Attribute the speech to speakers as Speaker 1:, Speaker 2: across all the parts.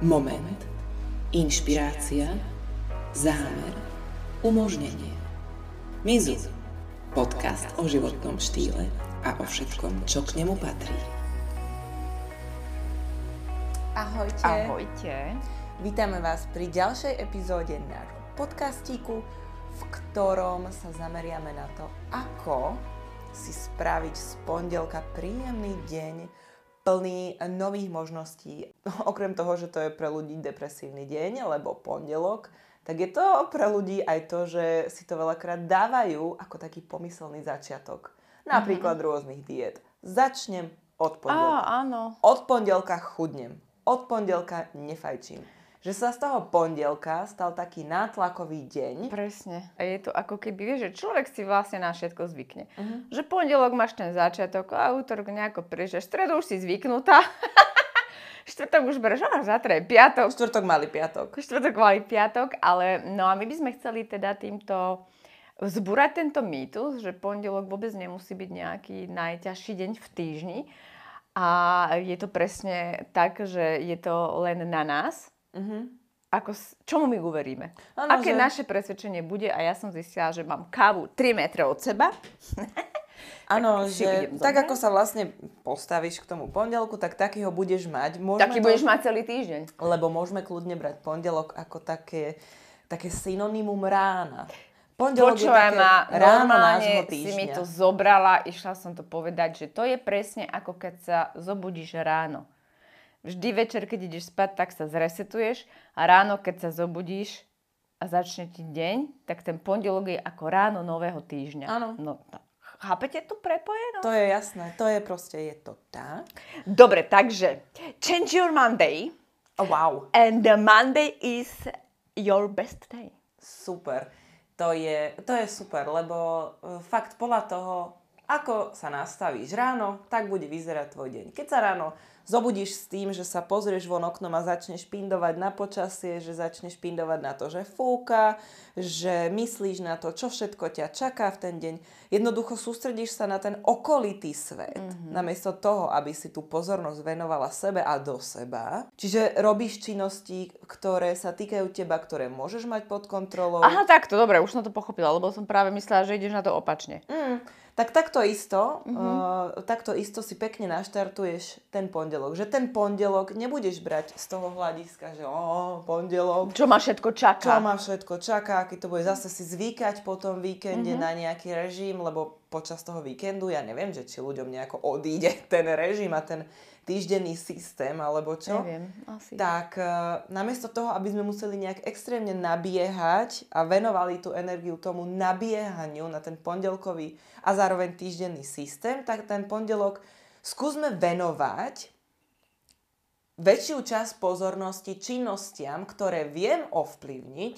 Speaker 1: Moment. Inšpirácia. Zámer. Umožnenie. Mizu. Podcast o životnom štýle a o všetkom, čo k nemu patrí.
Speaker 2: Ahojte.
Speaker 3: Ahojte.
Speaker 2: Vítame vás pri ďalšej epizóde nášho podcastíku, v ktorom sa zameriame na to, ako si spraviť z pondelka príjemný deň plný nových možností. Okrem toho, že to je pre ľudí depresívny deň, lebo pondelok, tak je to pre ľudí aj to, že si to veľakrát dávajú ako taký pomyselný začiatok. Napríklad mm-hmm. rôznych diet. Začnem od pondelka.
Speaker 3: Á, áno.
Speaker 2: Od pondelka chudnem. Od pondelka nefajčím že sa z toho pondelka stal taký nátlakový deň.
Speaker 3: Presne. A je to ako keby, vieš, že človek si vlastne na všetko zvykne. Uh-huh. Že pondelok máš ten začiatok a útorok nejako prežeš. Stredu už si zvyknutá. Štvrtok už bereš, až zatra je piatok.
Speaker 2: Štvrtok malý piatok.
Speaker 3: Štvrtok malý piatok, ale no a my by sme chceli teda týmto vzbúrať tento mýtus, že pondelok vôbec nemusí byť nejaký najťažší deň v týždni. A je to presne tak, že je to len na nás, Uh-huh. Ako, čomu my uveríme? Ano, Aké že... naše presvedčenie bude a ja som zistila, že mám kávu 3 metre od seba.
Speaker 2: Áno, že tak ako sa vlastne postavíš k tomu pondelku, tak taký ho budeš mať.
Speaker 3: Môžeme taký to, budeš mať celý týždeň.
Speaker 2: Lebo môžeme kľudne brať pondelok ako také, také synonymum rána.
Speaker 3: Pondelok Počúvaj ma, týždňa. si mi to zobrala, išla som to povedať, že to je presne ako keď sa zobudíš ráno. Vždy večer, keď ideš spať, tak sa zresetuješ a ráno, keď sa zobudíš a začne ti deň, tak ten pondelok je ako ráno nového týždňa.
Speaker 2: Áno.
Speaker 3: No, chápete tu prepojenosť?
Speaker 2: To je jasné, to je proste, je to tak.
Speaker 3: Dobre, takže change your Monday.
Speaker 2: Oh, wow.
Speaker 3: And the Monday is your best day.
Speaker 2: Super. To je, to je super, lebo e, fakt podľa toho, ako sa nastavíš ráno, tak bude vyzerať tvoj deň. Keď sa ráno zobudíš s tým, že sa pozrieš von oknom a začneš pindovať na počasie, že začneš pindovať na to, že fúka, že myslíš na to, čo všetko ťa čaká v ten deň. Jednoducho sústredíš sa na ten okolitý svet, mm-hmm. namiesto toho, aby si tú pozornosť venovala sebe a do seba. Čiže robíš činnosti, ktoré sa týkajú teba, ktoré môžeš mať pod kontrolou.
Speaker 3: Aha, takto, dobre, už som to pochopila, lebo som práve myslela, že ideš na to opačne.
Speaker 2: Mm. Tak takto isto, mm-hmm. uh, takto isto si pekne naštartuješ ten pondelok. Že ten pondelok nebudeš brať z toho hľadiska, že o, pondelok.
Speaker 3: Čo ma všetko čaká.
Speaker 2: Čo ma všetko čaká, keď to bude zase si zvykať po tom víkende mm-hmm. na nejaký režim, lebo počas toho víkendu, ja neviem, že či ľuďom nejako odíde ten režim a ten týždenný systém, alebo čo.
Speaker 3: Neviem, asi.
Speaker 2: Tak uh, namiesto toho, aby sme museli nejak extrémne nabiehať a venovali tú energiu tomu nabiehaniu na ten pondelkový a zároveň týždenný systém, tak ten pondelok skúsme venovať väčšiu časť pozornosti činnostiam, ktoré viem ovplyvniť,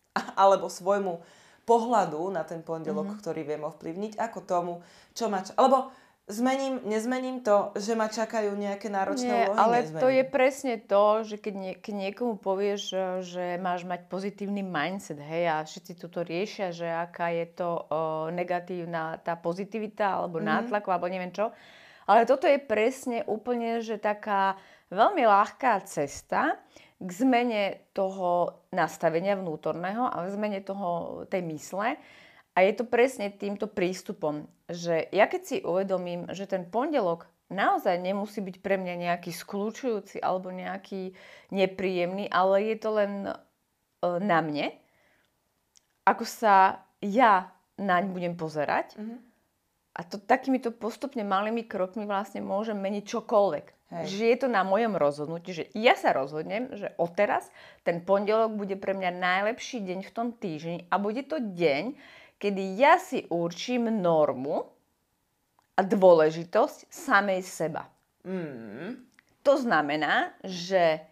Speaker 2: alebo svojmu pohľadu na ten pondelok, mm-hmm. ktorý viem ovplyvniť, ako tomu, čo ma... Č- alebo Zmením, nezmením to, že ma čakajú nejaké náročné Nie, úlohy?
Speaker 3: ale
Speaker 2: nezmením.
Speaker 3: to je presne to, že keď, nie, keď niekomu povieš, že máš mať pozitívny mindset, hej, a všetci tuto riešia, že aká je to o, negatívna tá pozitivita, alebo mm-hmm. nátlak, alebo neviem čo. Ale toto je presne úplne, že taká veľmi ľahká cesta k zmene toho nastavenia vnútorného a k zmene toho, tej mysle, a je to presne týmto prístupom, že ja keď si uvedomím, že ten pondelok naozaj nemusí byť pre mňa nejaký skľúčujúci alebo nejaký nepríjemný, ale je to len e, na mne, ako sa ja naň budem pozerať. Mm-hmm. A to takýmito postupne malými krokmi vlastne môžem meniť čokoľvek. Hej. Že je to na mojom rozhodnutí, že ja sa rozhodnem, že odteraz ten pondelok bude pre mňa najlepší deň v tom týždni a bude to deň, kedy ja si určím normu a dôležitosť samej seba. Mm. To znamená, že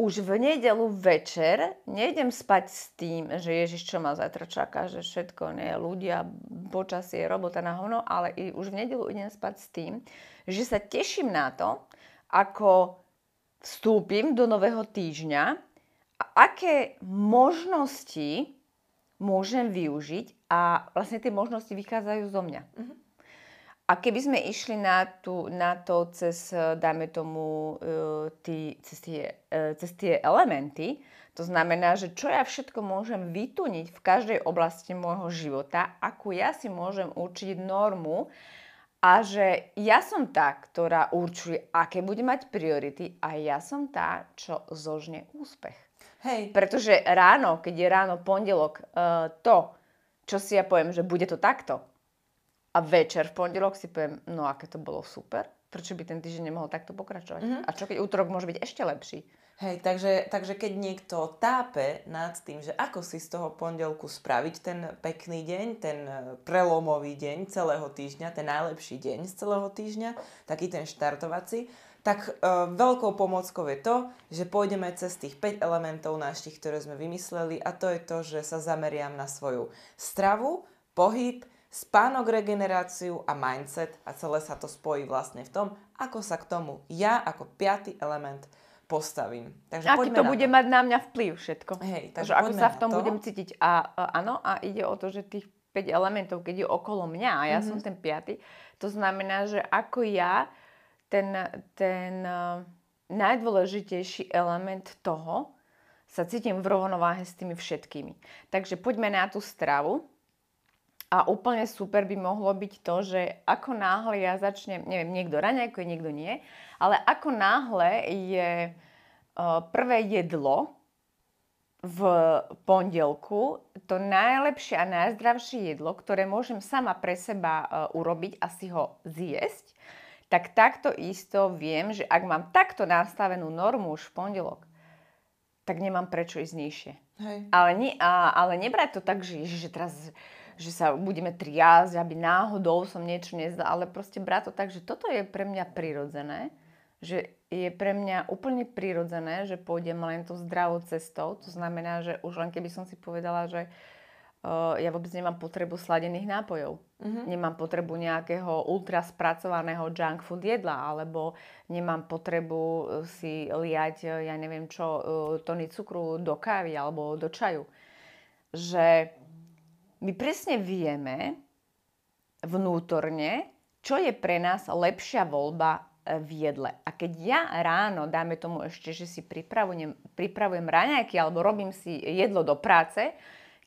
Speaker 3: už v nedelu večer nejdem spať s tým, že Ježiš, čo ma zajtra čaká, že všetko nie, ľudia, počasie, robota na hovno, ale už v nedelu idem spať s tým, že sa teším na to, ako vstúpim do nového týždňa a aké možnosti môžem využiť a vlastne tie možnosti vychádzajú zo mňa. Uh-huh. A keby sme išli na, tú, na to cez, dajme tomu, uh, tý, cez, tie, uh, cez tie elementy, to znamená, že čo ja všetko môžem vytuniť v každej oblasti môjho života, ako ja si môžem určiť normu a že ja som tá, ktorá určuje, aké bude mať priority a ja som tá, čo zožne úspech.
Speaker 2: Hej.
Speaker 3: Pretože ráno, keď je ráno pondelok, uh, to, čo si ja poviem, že bude to takto, a večer v pondelok si poviem, no aké to bolo super, prečo by ten týždeň nemohol takto pokračovať? Mm-hmm. A čo keď útorok môže byť ešte lepší?
Speaker 2: Hej, takže, takže keď niekto tápe nad tým, že ako si z toho pondelku spraviť ten pekný deň, ten e, prelomový deň celého týždňa, ten najlepší deň z celého týždňa, taký ten štartovací, tak e, veľkou pomockou je to, že pôjdeme cez tých 5 elementov našich, ktoré sme vymysleli a to je to, že sa zameriam na svoju stravu, pohyb, spánok, regeneráciu a mindset. A celé sa to spojí vlastne v tom, ako sa k tomu ja ako piatý element postavím.
Speaker 3: Takže Aký to bude to. mať na mňa vplyv všetko.
Speaker 2: Hej,
Speaker 3: takže ako sa v tom to. budem cítiť. A, a áno, a ide o to, že tých 5 elementov, keď je okolo mňa a ja mm-hmm. som ten piatý, to znamená, že ako ja ten, ten uh, najdôležitejší element toho sa cítim v rovnováhe s tými všetkými. Takže poďme na tú stravu. A úplne super by mohlo byť to, že ako náhle ja začnem, neviem, niekto raňajkuje, niekto nie, ale ako náhle je uh, prvé jedlo v pondelku to najlepšie a najzdravšie jedlo, ktoré môžem sama pre seba uh, urobiť a si ho zjesť, tak takto isto viem, že ak mám takto nastavenú normu už v pondelok, tak nemám prečo ísť nižšie.
Speaker 2: Hej.
Speaker 3: Ale, nie, a, ale nebrať to tak, že, že teraz že sa budeme triázť, aby náhodou som niečo nezdala, ale proste brať to tak, že toto je pre mňa prirodzené, že je pre mňa úplne prirodzené, že pôjdem len to zdravou cestou. To znamená, že už len keby som si povedala, že uh, ja vôbec nemám potrebu sladených nápojov. Uh-huh. Nemám potrebu nejakého ultra spracovaného junk food jedla, alebo nemám potrebu eh, si liať, eh, ja neviem čo, uh, tony cukru do kávy alebo do čaju. Že my presne vieme vnútorne, čo je pre nás lepšia voľba v jedle. A keď ja ráno, dáme tomu ešte, že si pripravujem, pripravujem raňajky alebo robím si jedlo do práce,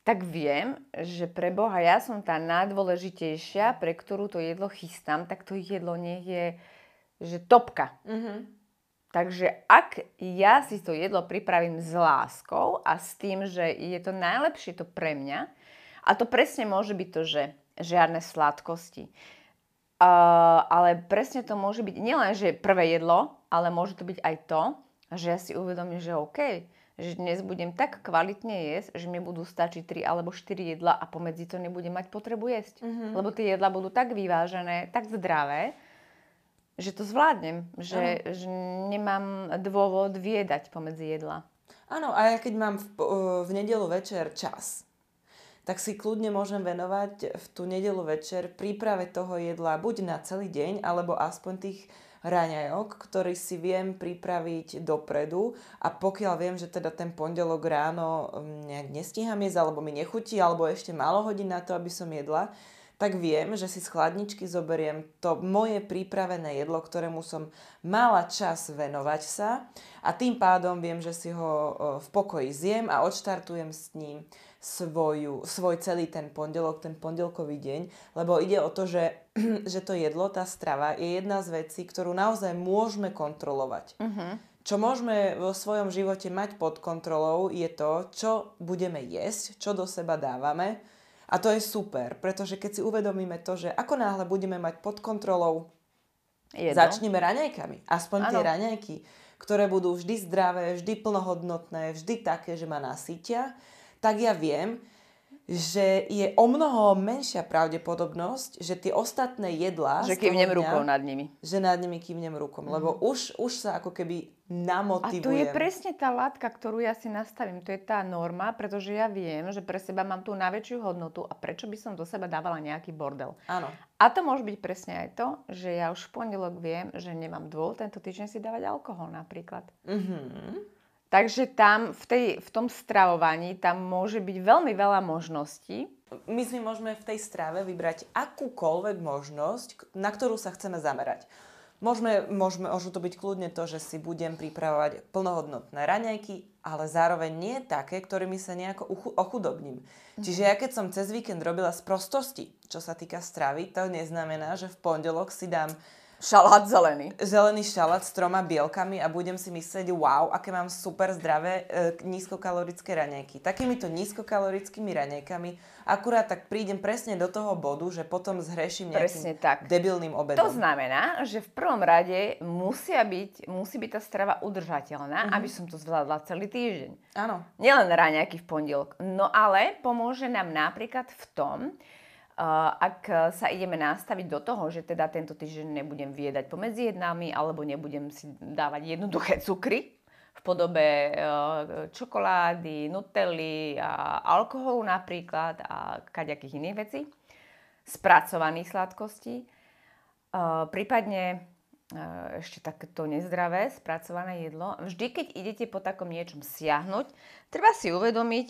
Speaker 3: tak viem, že pre Boha ja som tá najdôležitejšia, pre ktorú to jedlo chystám, tak to jedlo nech je že topka. Mm-hmm. Takže ak ja si to jedlo pripravím s láskou a s tým, že je to najlepšie to pre mňa, a to presne môže byť to, že žiadne sladkosti. Uh, ale presne to môže byť nielen, že prvé jedlo, ale môže to byť aj to, že ja si uvedomím, že OK, že dnes budem tak kvalitne jesť, že mi budú stačiť 3 alebo 4 jedla a pomedzi to nebudem mať potrebu jesť. Mm-hmm. Lebo tie jedla budú tak vyvážené, tak zdravé, že to zvládnem. Že, že nemám dôvod viedať pomedzi jedla.
Speaker 2: Áno, a ja keď mám v, v nedelu večer čas, tak si kľudne môžem venovať v tú nedelu večer príprave toho jedla buď na celý deň, alebo aspoň tých raňajok, ktorý si viem pripraviť dopredu. A pokiaľ viem, že teda ten pondelok ráno mm, nejak nestíham jesť, alebo mi nechutí, alebo ešte málo hodín na to, aby som jedla, tak viem, že si z chladničky zoberiem to moje pripravené jedlo, ktorému som mala čas venovať sa a tým pádom viem, že si ho v pokoji zjem a odštartujem s ním svoju, svoj celý ten pondelok, ten pondelkový deň, lebo ide o to, že, že to jedlo, tá strava je jedna z vecí, ktorú naozaj môžeme kontrolovať. Uh-huh. Čo môžeme vo svojom živote mať pod kontrolou je to, čo budeme jesť, čo do seba dávame. A to je super, pretože keď si uvedomíme to, že ako náhle budeme mať pod kontrolou, Jedno. začneme raňajkami. Aspoň ano. tie raňajky, ktoré budú vždy zdravé, vždy plnohodnotné, vždy také, že ma nasítia, tak ja viem, že je o mnoho menšia pravdepodobnosť, že tie ostatné jedlá...
Speaker 3: Že kývnem rukou nad nimi.
Speaker 2: Že nad nimi kývnem rukom, mm. lebo už, už sa ako keby namotivujem.
Speaker 3: A to je presne tá látka, ktorú ja si nastavím. To je tá norma, pretože ja viem, že pre seba mám tú najväčšiu hodnotu a prečo by som do seba dávala nejaký bordel.
Speaker 2: Áno.
Speaker 3: A to môže byť presne aj to, že ja už v pondelok viem, že nemám dôvod tento týždeň si dávať alkohol napríklad. Mm-hmm. Takže tam v, tej, v tom stravovaní tam môže byť veľmi veľa možností.
Speaker 2: My si môžeme v tej strave vybrať akúkoľvek možnosť, na ktorú sa chceme zamerať. Môžeme, môžeme, môžu to byť kľudne to, že si budem pripravovať plnohodnotné raňajky, ale zároveň nie také, ktorými sa nejako ochudobním. Mm-hmm. Čiže ja keď som cez víkend robila z prostosti, čo sa týka stravy, to neznamená, že v pondelok si dám
Speaker 3: Šalát zelený.
Speaker 2: Zelený šalát s troma bielkami a budem si myslieť, wow, aké mám super zdravé e, nízkokalorické raňajky. Takýmito nízkokalorickými raňajkami akurát tak prídem presne do toho bodu, že potom zhreším nejakým tak. debilným obedom.
Speaker 3: To znamená, že v prvom rade musia byť, musí byť tá strava udržateľná, uh-huh. aby som to zvládla celý týždeň.
Speaker 2: Áno.
Speaker 3: Nielen raňajky v pondelok. No ale pomôže nám napríklad v tom, ak sa ideme nastaviť do toho, že teda tento týždeň nebudem viedať pomedzi jednami alebo nebudem si dávať jednoduché cukry v podobe e, čokolády, nutelly, a alkoholu napríklad a kaďakých iných vecí, spracovaných sladkostí, prípadne ešte takéto nezdravé spracované jedlo. Vždy, keď idete po takom niečom siahnuť, treba si uvedomiť,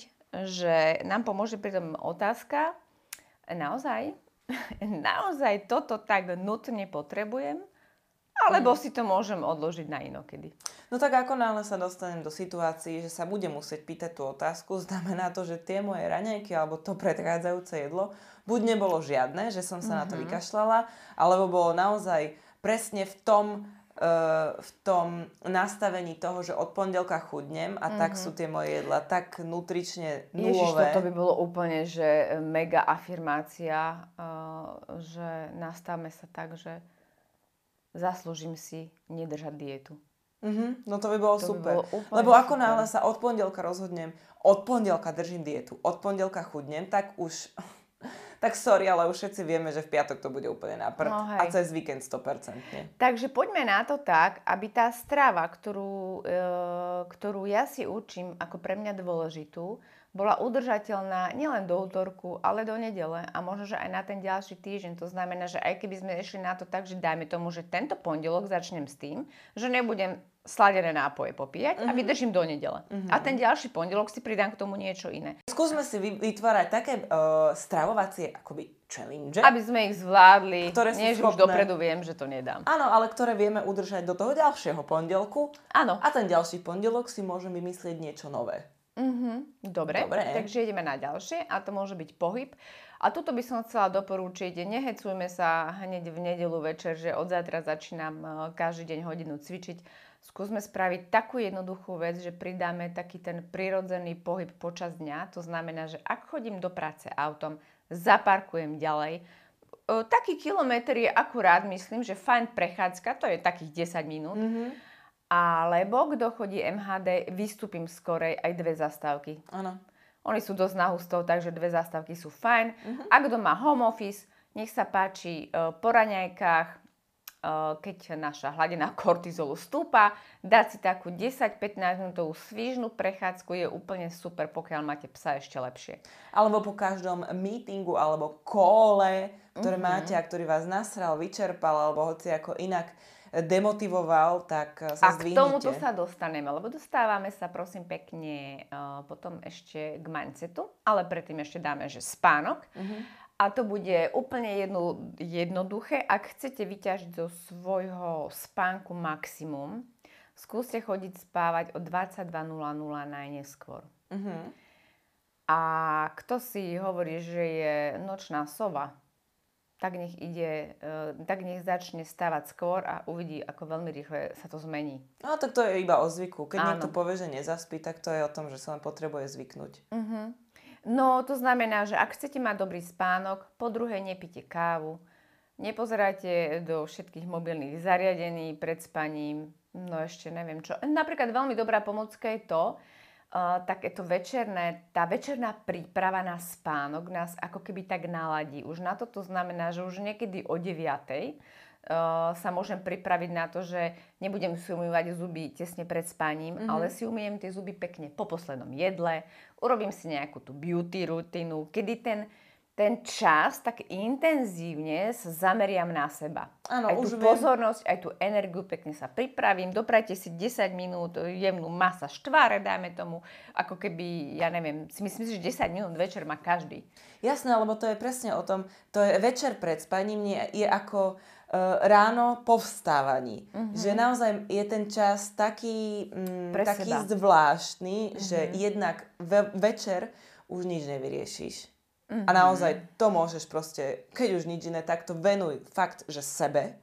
Speaker 3: že nám pomôže pri tom otázka, naozaj, naozaj toto tak nutne potrebujem? Alebo mm. si to môžem odložiť na inokedy?
Speaker 2: No tak ako náhle sa dostanem do situácií, že sa budem musieť pýtať tú otázku, znamená to, že tie moje raňajky alebo to predchádzajúce jedlo buď nebolo žiadne, že som sa mm-hmm. na to mhm. vykašľala, alebo bolo naozaj presne v tom v tom nastavení toho, že od pondelka chudnem a mm-hmm. tak mhm. sú tie moje jedla tak nutrične nulové. Ježiš,
Speaker 3: toto by bolo úplne, že mega afirmácia, že nastavme sa tak, že zaslúžim si nedržať dietu.
Speaker 2: Mm-hmm, no to by bolo to super. By bolo Lebo ako náhle sa od pondelka rozhodnem, od pondelka držím dietu, od pondelka chudnem, tak už tak sorry, ale už všetci vieme, že v piatok to bude úplne na prd no, a cez víkend 100%.
Speaker 3: Takže poďme na to tak, aby tá strava, ktorú, e, ktorú ja si učím ako pre mňa dôležitú, bola udržateľná nielen do útorku, ale do nedele a možno, že aj na ten ďalší týždeň. To znamená, že aj keby sme išli na to tak, že dajme tomu, že tento pondelok začnem s tým, že nebudem sladené nápoje popíjať uh-huh. a mhm. vydržím do nedele. Uh-huh. A ten ďalší pondelok si pridám k tomu niečo iné.
Speaker 2: Skúsme si vytvárať také uh, stravovacie akoby challenge.
Speaker 3: Aby sme ich zvládli, ktoré nie, že už dopredu viem, že to nedám.
Speaker 2: Áno, ale ktoré vieme udržať do toho ďalšieho pondelku.
Speaker 3: Áno.
Speaker 2: A ten ďalší pondelok si môžeme vymyslieť niečo nové.
Speaker 3: Mm-hmm, dobre, dobre, takže ideme na ďalšie a to môže byť pohyb. A tuto by som chcela doporučiť, nehecujme sa hneď v nedelu večer, že od zajtra začínam e, každý deň hodinu cvičiť. Skúsme spraviť takú jednoduchú vec, že pridáme taký ten prirodzený pohyb počas dňa. To znamená, že ak chodím do práce autom, zaparkujem ďalej. E, taký kilometr je akurát, myslím, že fajn prechádzka, to je takých 10 minút. Mm-hmm alebo kto chodí MHD, vystúpim skorej aj dve zastávky.
Speaker 2: Áno.
Speaker 3: Oni sú dosť nahustou, takže dve zastávky sú fajn. Uh-huh. A kto má home office, nech sa páči e, po raňajkách, e, keď naša hladina kortizolu stúpa, dať si takú 10-15 minútovú svížnu prechádzku je úplne super, pokiaľ máte psa ešte lepšie.
Speaker 2: Alebo po každom meetingu alebo kole, ktoré uh-huh. máte a ktorý vás nasral, vyčerpal alebo hoci ako inak demotivoval, tak eh, sa
Speaker 3: A k tomuto sa dostaneme, lebo dostávame sa prosím pekne uh, potom ešte k mindsetu, ale predtým ešte dáme, že spánok. Uh-huh. A to bude úplne jedno, jednoduché. Ak chcete vyťažiť zo svojho spánku maximum, skúste chodiť spávať o 22.00 najneskôr. Uh-huh. A kto si hovorí, že je nočná sova, tak nech ide, e, tak nech začne stávať skôr a uvidí, ako veľmi rýchle sa to zmení.
Speaker 2: No tak to je iba o zvyku. Keď Áno. niekto povie, že nezaspí, tak to je o tom, že sa len potrebuje zvyknúť.
Speaker 3: Uh-huh. No to znamená, že ak chcete mať dobrý spánok, po druhé nepite kávu, nepozerajte do všetkých mobilných zariadení pred spaním, no ešte neviem čo. Napríklad veľmi dobrá pomocka je to, takéto večerné, tá večerná príprava na spánok nás ako keby tak naladí. Už na to to znamená, že už niekedy o 9. Uh, sa môžem pripraviť na to, že nebudem si umývať zuby tesne pred spaním, mm-hmm. ale si umýjem tie zuby pekne po poslednom jedle, urobím si nejakú tú beauty rutinu, kedy ten ten čas tak intenzívne sa zameriam na seba.
Speaker 2: Áno,
Speaker 3: aj tú
Speaker 2: už viem.
Speaker 3: pozornosť, aj tú energiu, pekne sa pripravím, doprajte si 10 minút jemnú masa štváre, dajme tomu, ako keby, ja neviem, si myslím, že 10 minút večer má každý.
Speaker 2: Jasné, lebo to je presne o tom, to je večer pred spaním nie, je ako uh, ráno po vstávaní. Mm-hmm. Že naozaj je ten čas taký, mm, taký
Speaker 3: seba.
Speaker 2: zvláštny, mm-hmm. že jednak ve- večer už nič nevyriešiš. Mm-hmm. A naozaj to môžeš proste, keď už nič iné, tak to venuj fakt, že sebe.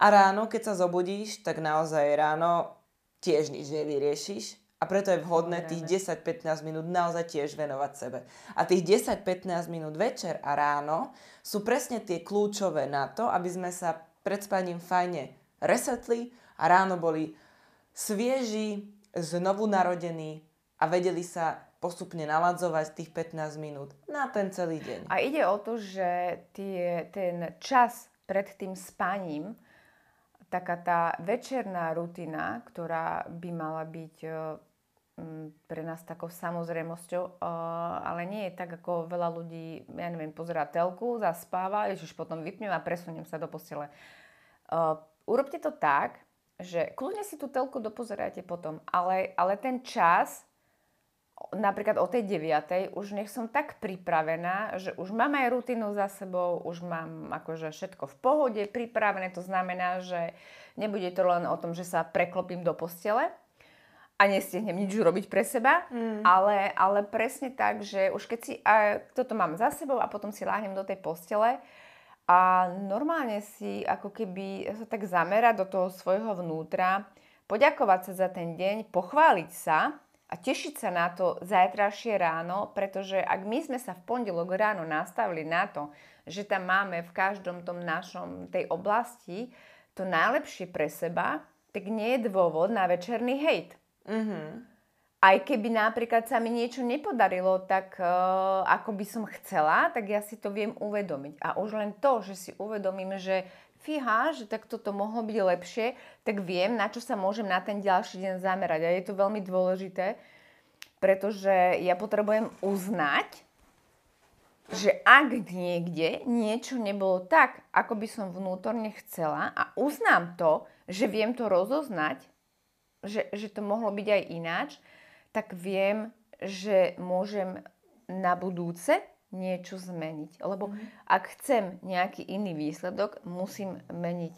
Speaker 2: A ráno, keď sa zobudíš, tak naozaj ráno tiež nič nevyriešiš. A preto je vhodné tých 10-15 minút naozaj tiež venovať sebe. A tých 10-15 minút večer a ráno sú presne tie kľúčové na to, aby sme sa pred spaním fajne resetli a ráno boli svieži, znovu narodení a vedeli sa postupne naladzovať tých 15 minút na ten celý deň.
Speaker 3: A ide o to, že tie, ten čas pred tým spaním, taká tá večerná rutina, ktorá by mala byť e, pre nás takou samozrejmosťou, e, ale nie je tak, ako veľa ľudí, ja neviem, pozerá telku, zaspáva, ježiš, potom vypnem a presuniem sa do postele. E, urobte to tak, že kľudne si tú telku dopozerajte potom, ale, ale ten čas napríklad o tej 9. už nech som tak pripravená, že už mám aj rutinu za sebou, už mám akože všetko v pohode pripravené, to znamená, že nebude to len o tom, že sa preklopím do postele a nestihnem nič urobiť pre seba, mm. ale, ale presne tak, že už keď si a toto mám za sebou a potom si láhnem do tej postele a normálne si ako keby sa tak zamerať do toho svojho vnútra, poďakovať sa za ten deň, pochváliť sa, a tešiť sa na to zajtrajšie ráno, pretože ak my sme sa v pondelok ráno nastavili na to, že tam máme v každom tom našom tej oblasti to najlepšie pre seba, tak nie je dôvod na večerný hejt.
Speaker 2: Mm-hmm.
Speaker 3: Aj keby napríklad sa mi niečo nepodarilo tak, uh, ako by som chcela, tak ja si to viem uvedomiť. A už len to, že si uvedomím, že fíha, že tak toto mohlo byť lepšie, tak viem, na čo sa môžem na ten ďalší deň zamerať. A je to veľmi dôležité, pretože ja potrebujem uznať, že ak niekde niečo nebolo tak, ako by som vnútorne chcela a uznám to, že viem to rozoznať, že, že to mohlo byť aj ináč, tak viem, že môžem na budúce niečo zmeniť. Lebo mm-hmm. ak chcem nejaký iný výsledok, musím meniť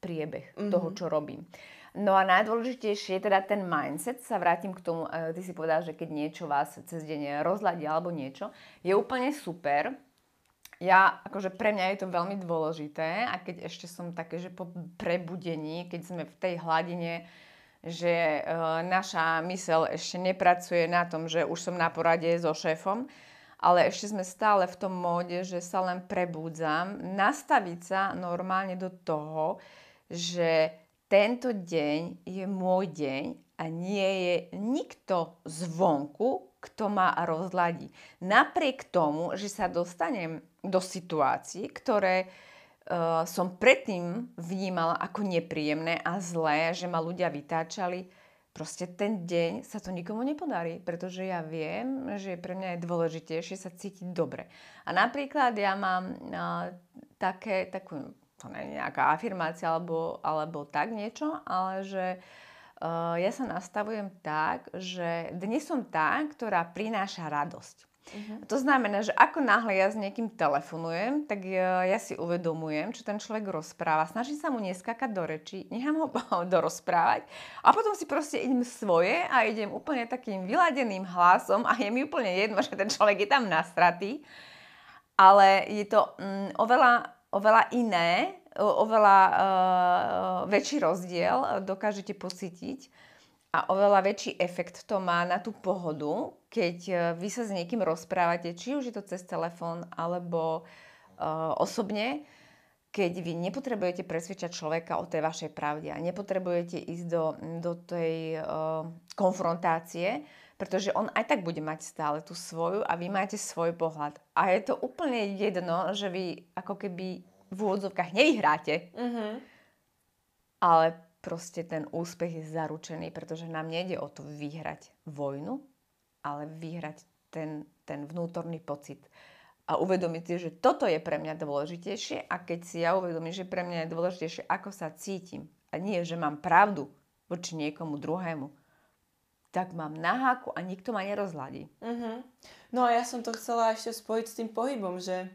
Speaker 3: priebeh mm-hmm. toho, čo robím. No a najdôležitejšie je teda ten mindset. Sa vrátim k tomu, e, ty si povedal, že keď niečo vás cez deň rozladí alebo niečo, je úplne super. Ja, akože pre mňa je to veľmi dôležité a keď ešte som také, že po prebudení, keď sme v tej hladine, že e, naša mysel ešte nepracuje na tom, že už som na porade so šéfom, ale ešte sme stále v tom móde, že sa len prebúdzam, nastaviť sa normálne do toho, že tento deň je môj deň a nie je nikto zvonku, kto ma rozladí. Napriek tomu, že sa dostanem do situácií, ktoré uh, som predtým vnímala ako nepríjemné a zlé, že ma ľudia vytáčali, proste ten deň sa to nikomu nepodarí, pretože ja viem, že pre mňa je dôležitejšie sa cítiť dobre. A napríklad ja mám uh, také, takú, to nie je nejaká afirmácia alebo, alebo tak niečo, ale že uh, ja sa nastavujem tak, že dnes som tá, ktorá prináša radosť. Uh-huh. To znamená, že ako náhle ja s niekým telefonujem, tak ja, ja si uvedomujem, čo ten človek rozpráva. Snažím sa mu neskakať do reči, nechám ho dorozprávať a potom si proste idem svoje a idem úplne takým vyladeným hlasom a je mi úplne jedno, že ten človek je tam nastratý. Ale je to mm, oveľa, oveľa iné, oveľa uh, väčší rozdiel dokážete pocítiť a oveľa väčší efekt to má na tú pohodu, keď e, vy sa s niekým rozprávate, či už je to cez telefón alebo uh, osobne, keď vy nepotrebujete presvedčať človeka o tej vašej pravde a nepotrebujete ísť do, do tej uh, konfrontácie, pretože on aj tak bude mať stále tú svoju a vy máte svoj pohľad. A je to úplne jedno, že vy ako keby v úvodzovkách nevyhráte, mm-hmm. ale proste ten úspech je zaručený, pretože nám nejde o to vyhrať vojnu, ale vyhrať ten, ten vnútorný pocit a uvedomiť si, že toto je pre mňa dôležitejšie a keď si ja uvedomím, že pre mňa je dôležitejšie, ako sa cítim a nie, že mám pravdu voči niekomu druhému, tak mám na háku a nikto ma nerozladí.
Speaker 2: Uh-huh. No a ja som to chcela ešte spojiť s tým pohybom, že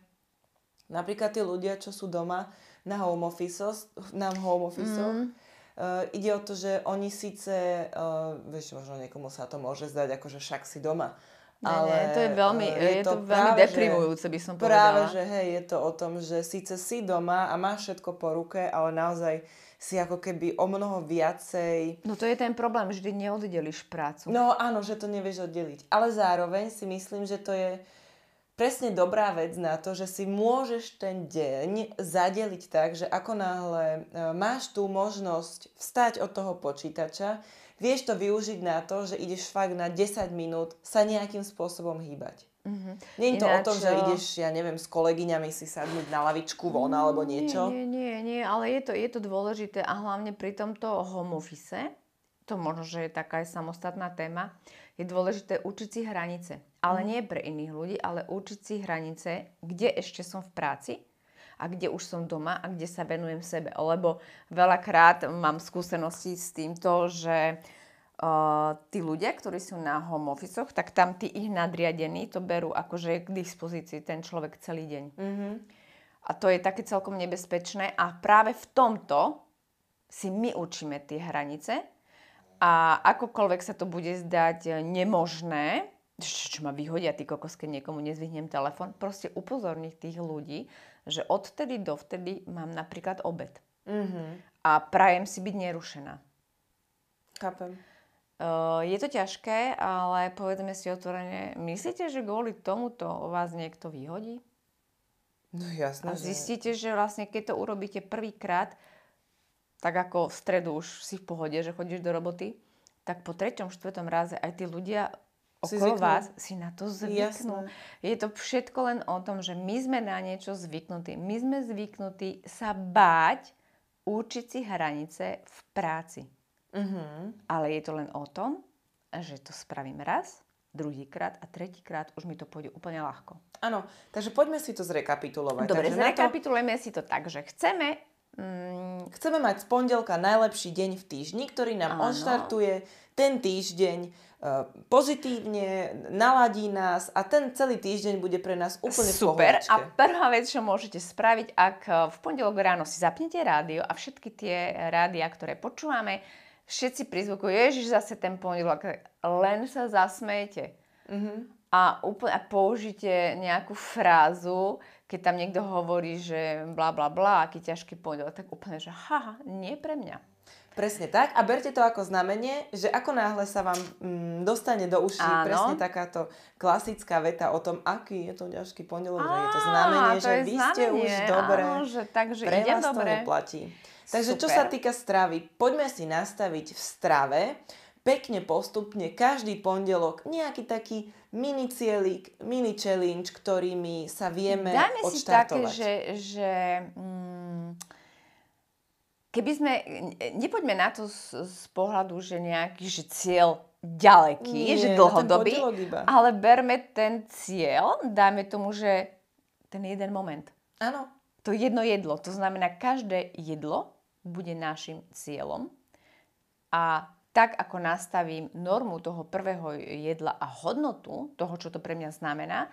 Speaker 2: napríklad tí ľudia, čo sú doma na home office, na home office mm. Uh, ide o to, že oni síce, uh, vieš, možno niekomu sa to môže zdať, ako že však si doma,
Speaker 3: Ne, ale ne, to je veľmi, uh, je, je to, to veľmi práve, deprimujúce, by som povedala.
Speaker 2: Práve, že hej, je to o tom, že síce si doma a máš všetko po ruke, ale naozaj si ako keby o mnoho viacej...
Speaker 3: No to je ten problém, že ty neoddeliš prácu.
Speaker 2: No áno, že to nevieš oddeliť. Ale zároveň si myslím, že to je presne dobrá vec na to, že si môžeš ten deň zadeliť tak, že ako náhle e, máš tú možnosť vstať od toho počítača, vieš to využiť na to, že ideš fakt na 10 minút sa nejakým spôsobom hýbať. Mm-hmm. Nie je to Ináč, o tom, že ideš, ja neviem, s kolegyňami si sadnúť na lavičku von mm, alebo niečo?
Speaker 3: Nie, nie, nie, ale je to, je to dôležité a hlavne pri tomto home office, to možno, že je taká aj samostatná téma, je dôležité učiť si hranice. Ale mm. nie pre iných ľudí, ale učiť si hranice, kde ešte som v práci a kde už som doma a kde sa venujem sebe. Lebo veľakrát mám skúsenosti s týmto, že Uh, tí ľudia, ktorí sú na home office tak tam tí ich nadriadení to berú akože k dispozícii ten človek celý deň. Mm-hmm. A to je také celkom nebezpečné a práve v tomto si my učíme tie hranice a akokoľvek sa to bude zdať nemožné, čo, čo ma vyhodia tí kokos, keď niekomu nezvihnem telefon, proste upozorniť tých ľudí, že odtedy dovtedy mám napríklad obed. Mm-hmm. A prajem si byť nerušená.
Speaker 2: Chápem.
Speaker 3: Uh, je to ťažké, ale povedzme si otvorene, myslíte, že kvôli tomuto vás niekto vyhodí?
Speaker 2: No jasné.
Speaker 3: A zistíte, že... že vlastne keď to urobíte prvýkrát, tak ako v stredu už si v pohode, že chodíš do roboty, tak po treťom, štvrtom raze aj tí ľudia si okolo zvyknú. vás si na to zvyknú. Jasné. Je to všetko len o tom, že my sme na niečo zvyknutí. My sme zvyknutí sa báť učiť si hranice v práci. Uh-huh. Ale je to len o tom, že to spravím raz, druhýkrát a tretíkrát už mi to pôjde úplne ľahko.
Speaker 2: Áno, takže poďme si to zrekapitulovať.
Speaker 3: Dobre, takže zrekapitulujeme to... si to tak, že chceme... Mm...
Speaker 2: Chceme mať z pondelka najlepší deň v týždni, ktorý nám Áno. odštartuje ten týždeň pozitívne, naladí nás a ten celý týždeň bude pre nás úplne
Speaker 3: Super. A prvá vec, čo môžete spraviť, ak e, v pondelok ráno si zapnete rádio a všetky tie rádia, ktoré počúvame, všetci prizvukujú, ježiš, zase ten pondelok, len sa zasmejte. Mm-hmm. A, úplne, a použite nejakú frázu, keď tam niekto hovorí, že bla bla bla, aký ťažký pondelok, tak úplne, že haha, nie pre mňa.
Speaker 2: Presne tak a berte to ako znamenie, že ako náhle sa vám mm, dostane do uší Áno. presne takáto klasická veta o tom, aký je to ťažký pondelok, že je to znamenie, to že vy znamenie. ste už dobre,
Speaker 3: Áno, že, takže pre vás dobre.
Speaker 2: to neplatí. Takže Super. čo sa týka stravy, poďme si nastaviť v strave pekne postupne každý pondelok nejaký taký mini cieľik, mini challenge, ktorými sa vieme Dajme odštartovať.
Speaker 3: si také, že, že mm, keby sme, nepoďme na to z, z pohľadu, že nejaký že cieľ ďaleký, Nie, že dlhodobý, ale berme ten cieľ, dáme tomu, že ten jeden moment.
Speaker 2: Áno.
Speaker 3: To jedno jedlo, to znamená každé jedlo bude našim cieľom. A tak ako nastavím normu toho prvého jedla a hodnotu toho, čo to pre mňa znamená,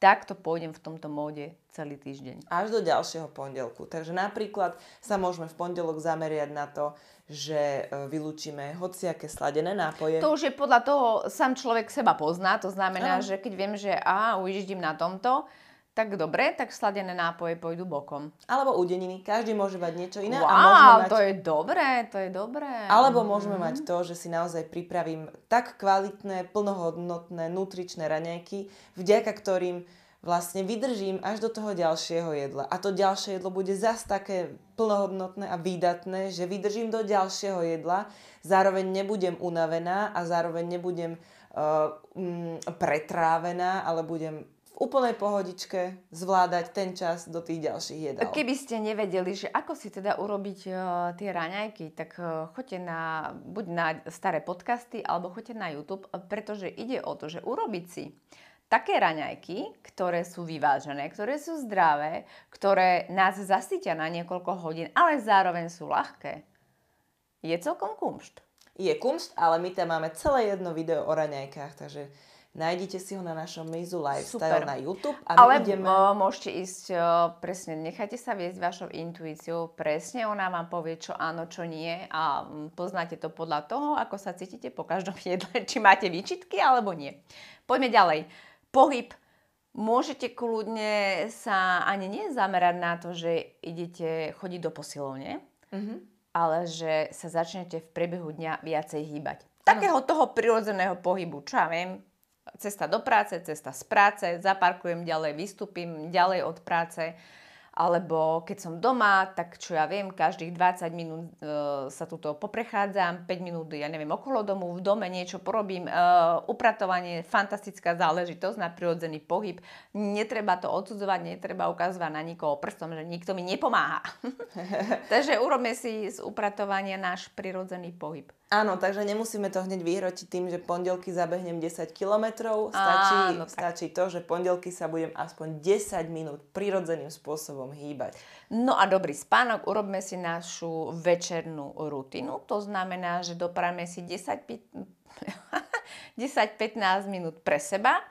Speaker 3: tak to pôjdem v tomto móde celý týždeň.
Speaker 2: Až do ďalšieho pondelku. Takže napríklad sa môžeme v pondelok zameriať na to, že e, vylúčime hociaké sladené nápoje.
Speaker 3: To už je podľa toho, sám človek seba pozná, to znamená, ano. že keď viem, že a ujíždím na tomto, tak dobre, tak sladené nápoje pôjdu bokom.
Speaker 2: Alebo udeniny. Každý môže mať niečo iné.
Speaker 3: Wow,
Speaker 2: a
Speaker 3: môžeme mať... to je dobré, to je dobré.
Speaker 2: Alebo môžeme mať to, že si naozaj pripravím tak kvalitné, plnohodnotné, nutričné raňajky, vďaka ktorým vlastne vydržím až do toho ďalšieho jedla. A to ďalšie jedlo bude zas také plnohodnotné a výdatné, že vydržím do ďalšieho jedla, zároveň nebudem unavená a zároveň nebudem uh, um, pretrávená, ale budem úplnej pohodičke zvládať ten čas do tých ďalších jedál.
Speaker 3: Keby ste nevedeli, že ako si teda urobiť uh, tie raňajky, tak uh, choďte na, buď na staré podcasty, alebo choďte na YouTube, pretože ide o to, že urobiť si také raňajky, ktoré sú vyvážené, ktoré sú zdravé, ktoré nás zasytia na niekoľko hodín, ale zároveň sú ľahké, je celkom kumšt.
Speaker 2: Je kumšt, ale my tam máme celé jedno video o raňajkách, takže Nájdite si ho na našom Mizu Lifestyle Super. na YouTube
Speaker 3: a my Ale ideme... Môžete ísť presne, nechajte sa viesť vašou intuíciou, presne ona vám povie, čo áno, čo nie a poznáte to podľa toho, ako sa cítite po každom jedle, či máte výčitky alebo nie. Poďme ďalej. Pohyb. Môžete kľudne sa ani nie zamerať na to, že idete chodiť do posilovne, mm-hmm. ale že sa začnete v priebehu dňa viacej hýbať. Takého toho prirodzeného pohybu, čo ja viem, cesta do práce, cesta z práce, zaparkujem ďalej, vystúpim ďalej od práce, alebo keď som doma, tak čo ja viem, každých 20 minút e, sa tuto poprechádzam, 5 minút, ja neviem, okolo domu, v dome niečo porobím. E, upratovanie, fantastická záležitosť na prirodzený pohyb. Netreba to odsudzovať, netreba ukazovať na nikoho prstom, že nikto mi nepomáha. Takže urobme si z upratovania náš prirodzený pohyb.
Speaker 2: Áno, takže nemusíme to hneď vyhrotiť tým, že pondelky zabehnem 10 kilometrov. Stačí, Áno, stačí to, že pondelky sa budem aspoň 10 minút prirodzeným spôsobom hýbať.
Speaker 3: No a dobrý spánok, urobme si našu večernú rutinu. To znamená, že doprajme si 10-15 minút pre seba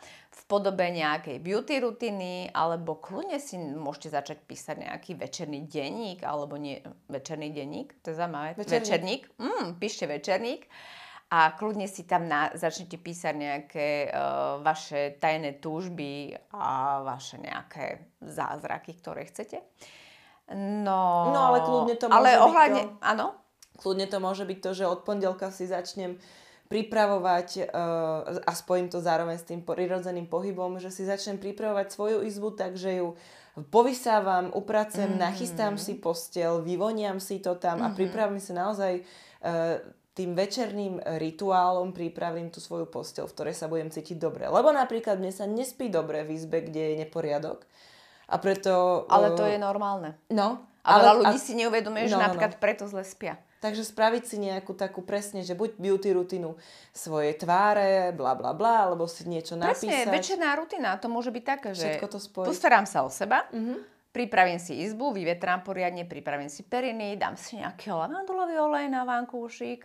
Speaker 3: podobe nejakej beauty rutiny, alebo kľudne si môžete začať písať nejaký večerný denník, alebo nie, večerný denník, to je zaujímavé. Večerník. večerník. Mm, píšte večerník a kľudne si tam na, začnete písať nejaké uh, vaše tajné túžby a vaše nejaké zázraky, ktoré chcete. No,
Speaker 2: no ale kľudne to môže ale byť ohľadne, to, áno? Kľudne to môže byť to, že od pondelka si začnem pripravovať, uh, a spojím to zároveň s tým prirodzeným pohybom, že si začnem pripravovať svoju izbu, takže ju povysávam, upracujem, mm-hmm. nachystám si postel, vyvoniam si to tam mm-hmm. a pripravím si naozaj uh, tým večerným rituálom pripravím tú svoju postel, v ktorej sa budem cítiť dobre. Lebo napríklad mne sa nespí dobre v izbe, kde je neporiadok. A preto...
Speaker 3: Ale to je normálne.
Speaker 2: No.
Speaker 3: A veľa ľudí a... si neuvedomuje, no, že no, napríklad no. preto zle spia.
Speaker 2: Takže spraviť si nejakú takú presne, že buď beauty rutinu svojej tváre, bla bla bla, alebo si niečo napísať.
Speaker 3: Presne, večerná rutina, to môže byť také, že to postaram sa o seba, mm-hmm. pripravím si izbu, vyvetrám poriadne, pripravím si periny, dám si nejaký lavandulový olej na vankúšik.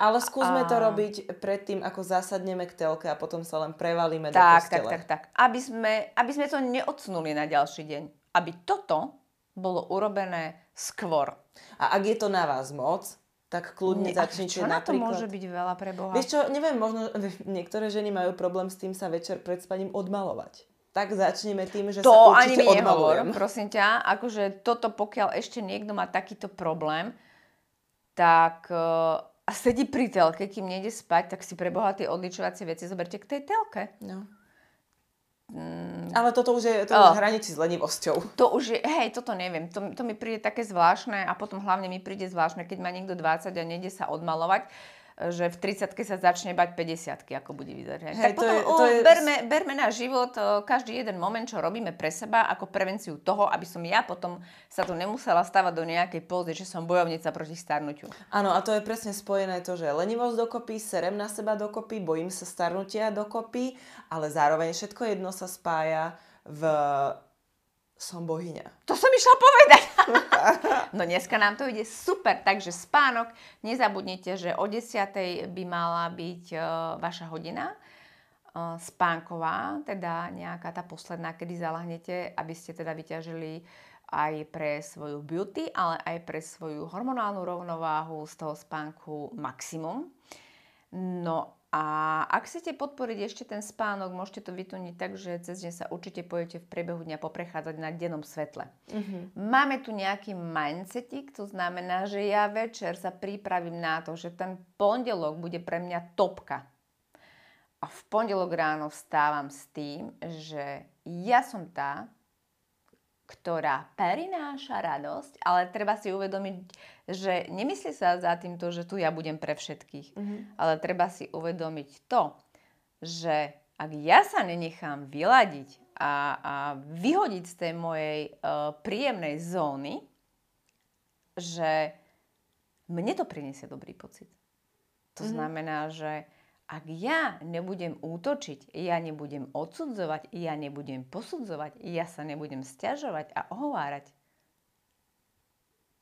Speaker 2: Ale skúsme a... to robiť predtým, ako zasadneme k telke a potom sa len prevalíme
Speaker 3: tak,
Speaker 2: do postele.
Speaker 3: Tak, tak, tak. Aby sme, aby sme to neodsunuli na ďalší deň. Aby toto bolo urobené skôr.
Speaker 2: A ak je to na vás moc, tak kľudne Nie, začnite
Speaker 3: čo na to môže byť veľa pre Boha?
Speaker 2: Vieš čo, neviem, možno niektoré ženy majú problém s tým sa večer pred spaním odmalovať. Tak začneme tým, že
Speaker 3: to
Speaker 2: sa
Speaker 3: určite
Speaker 2: ani mi nehovor,
Speaker 3: prosím ťa. Akože toto, pokiaľ ešte niekto má takýto problém, tak uh, a sedí pri telke, kým nejde spať, tak si pre Boha tie odličovacie veci zoberte k tej telke.
Speaker 2: No. Mm. Ale toto už je to oh. hranici s lenivosťou.
Speaker 3: To už je, hej, toto neviem. To, to mi príde také zvláštne a potom hlavne mi príde zvláštne, keď má niekto 20 a nejde sa odmalovať že v 30 sa začne bať 50 ako bude vyzerať. Hej, tak to potom je, to je... berme, berme na život každý jeden moment, čo robíme pre seba, ako prevenciu toho, aby som ja potom sa tu nemusela stavať do nejakej pózy, že som bojovnica proti starnutiu.
Speaker 2: Áno, a to je presne spojené to, že lenivosť dokopy, serem na seba dokopy, bojím sa starnutia dokopy, ale zároveň všetko jedno sa spája v som bohyňa.
Speaker 3: To som išla povedať. no dneska nám to ide super, takže spánok. Nezabudnite, že o 10. by mala byť uh, vaša hodina uh, spánková, teda nejaká tá posledná, kedy zalahnete, aby ste teda vyťažili aj pre svoju beauty, ale aj pre svoju hormonálnu rovnováhu z toho spánku maximum. No a ak chcete podporiť ešte ten spánok, môžete to vytuniť tak, že cez deň sa určite pojete v priebehu dňa poprechádzať na dennom svetle. Mm-hmm. Máme tu nejaký mindsetik, to znamená, že ja večer sa pripravím na to, že ten pondelok bude pre mňa topka. A v pondelok ráno vstávam s tým, že ja som tá, ktorá prináša radosť, ale treba si uvedomiť, že nemyslí sa za týmto, že tu ja budem pre všetkých, mm-hmm. ale treba si uvedomiť to, že ak ja sa nenechám vyladiť a, a vyhodiť z tej mojej uh, príjemnej zóny, že mne to priniesie dobrý pocit. To mm-hmm. znamená, že ak ja nebudem útočiť, ja nebudem odsudzovať, ja nebudem posudzovať, ja sa nebudem stiažovať a ohovárať,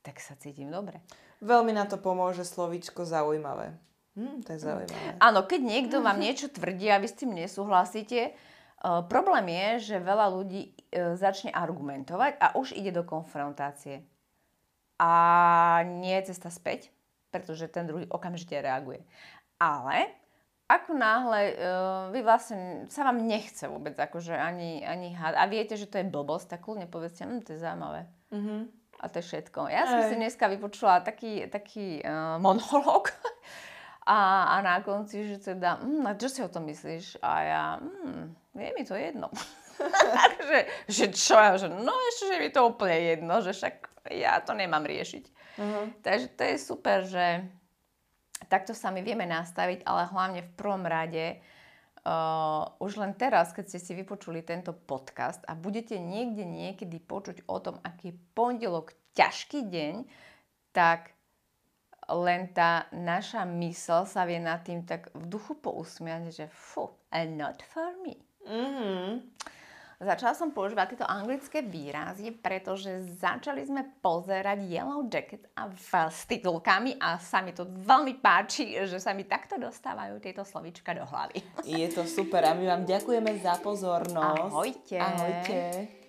Speaker 3: tak sa cítim dobre.
Speaker 2: Veľmi na to pomôže slovíčko zaujímavé. Hm, to je zaujímavé.
Speaker 3: Áno, keď niekto vám niečo tvrdí a vy s tým nesúhlasíte, uh, problém je, že veľa ľudí uh, začne argumentovať a už ide do konfrontácie. A nie je cesta späť, pretože ten druhý okamžite reaguje. Ale ako náhle uh, vy vlastne sa vám nechce vôbec akože ani, ani had a viete, že to je blbosť, tak kľudne povedzte, hm, to je zaujímavé. Mm-hmm. A to je všetko. Ja som si dneska vypočula taký, taký uh, monolog a, a na konci, že teda, hm, a čo si o tom myslíš? A ja, hm, je mi to jedno. že, že čo ja, že no ešte, že mi to úplne jedno, že však ja to nemám riešiť. Uh-huh. Takže to je super, že takto sa my vieme nastaviť, ale hlavne v prvom rade uh, už len teraz, keď ste si vypočuli tento podcast a budete niekde niekedy počuť o tom, aký je pondelok ťažký deň, tak len tá naša mysl sa vie nad tým tak v duchu pousmiať, že fu, and not for me. Mm-hmm. Začala som používať tieto anglické výrazy, pretože začali sme pozerať Yellow Jacket a s titulkami a sa mi to veľmi páči, že sa mi takto dostávajú tieto slovíčka do hlavy.
Speaker 2: Je to super a my vám ďakujeme za pozornosť.
Speaker 3: Ahojte.
Speaker 2: Ahojte.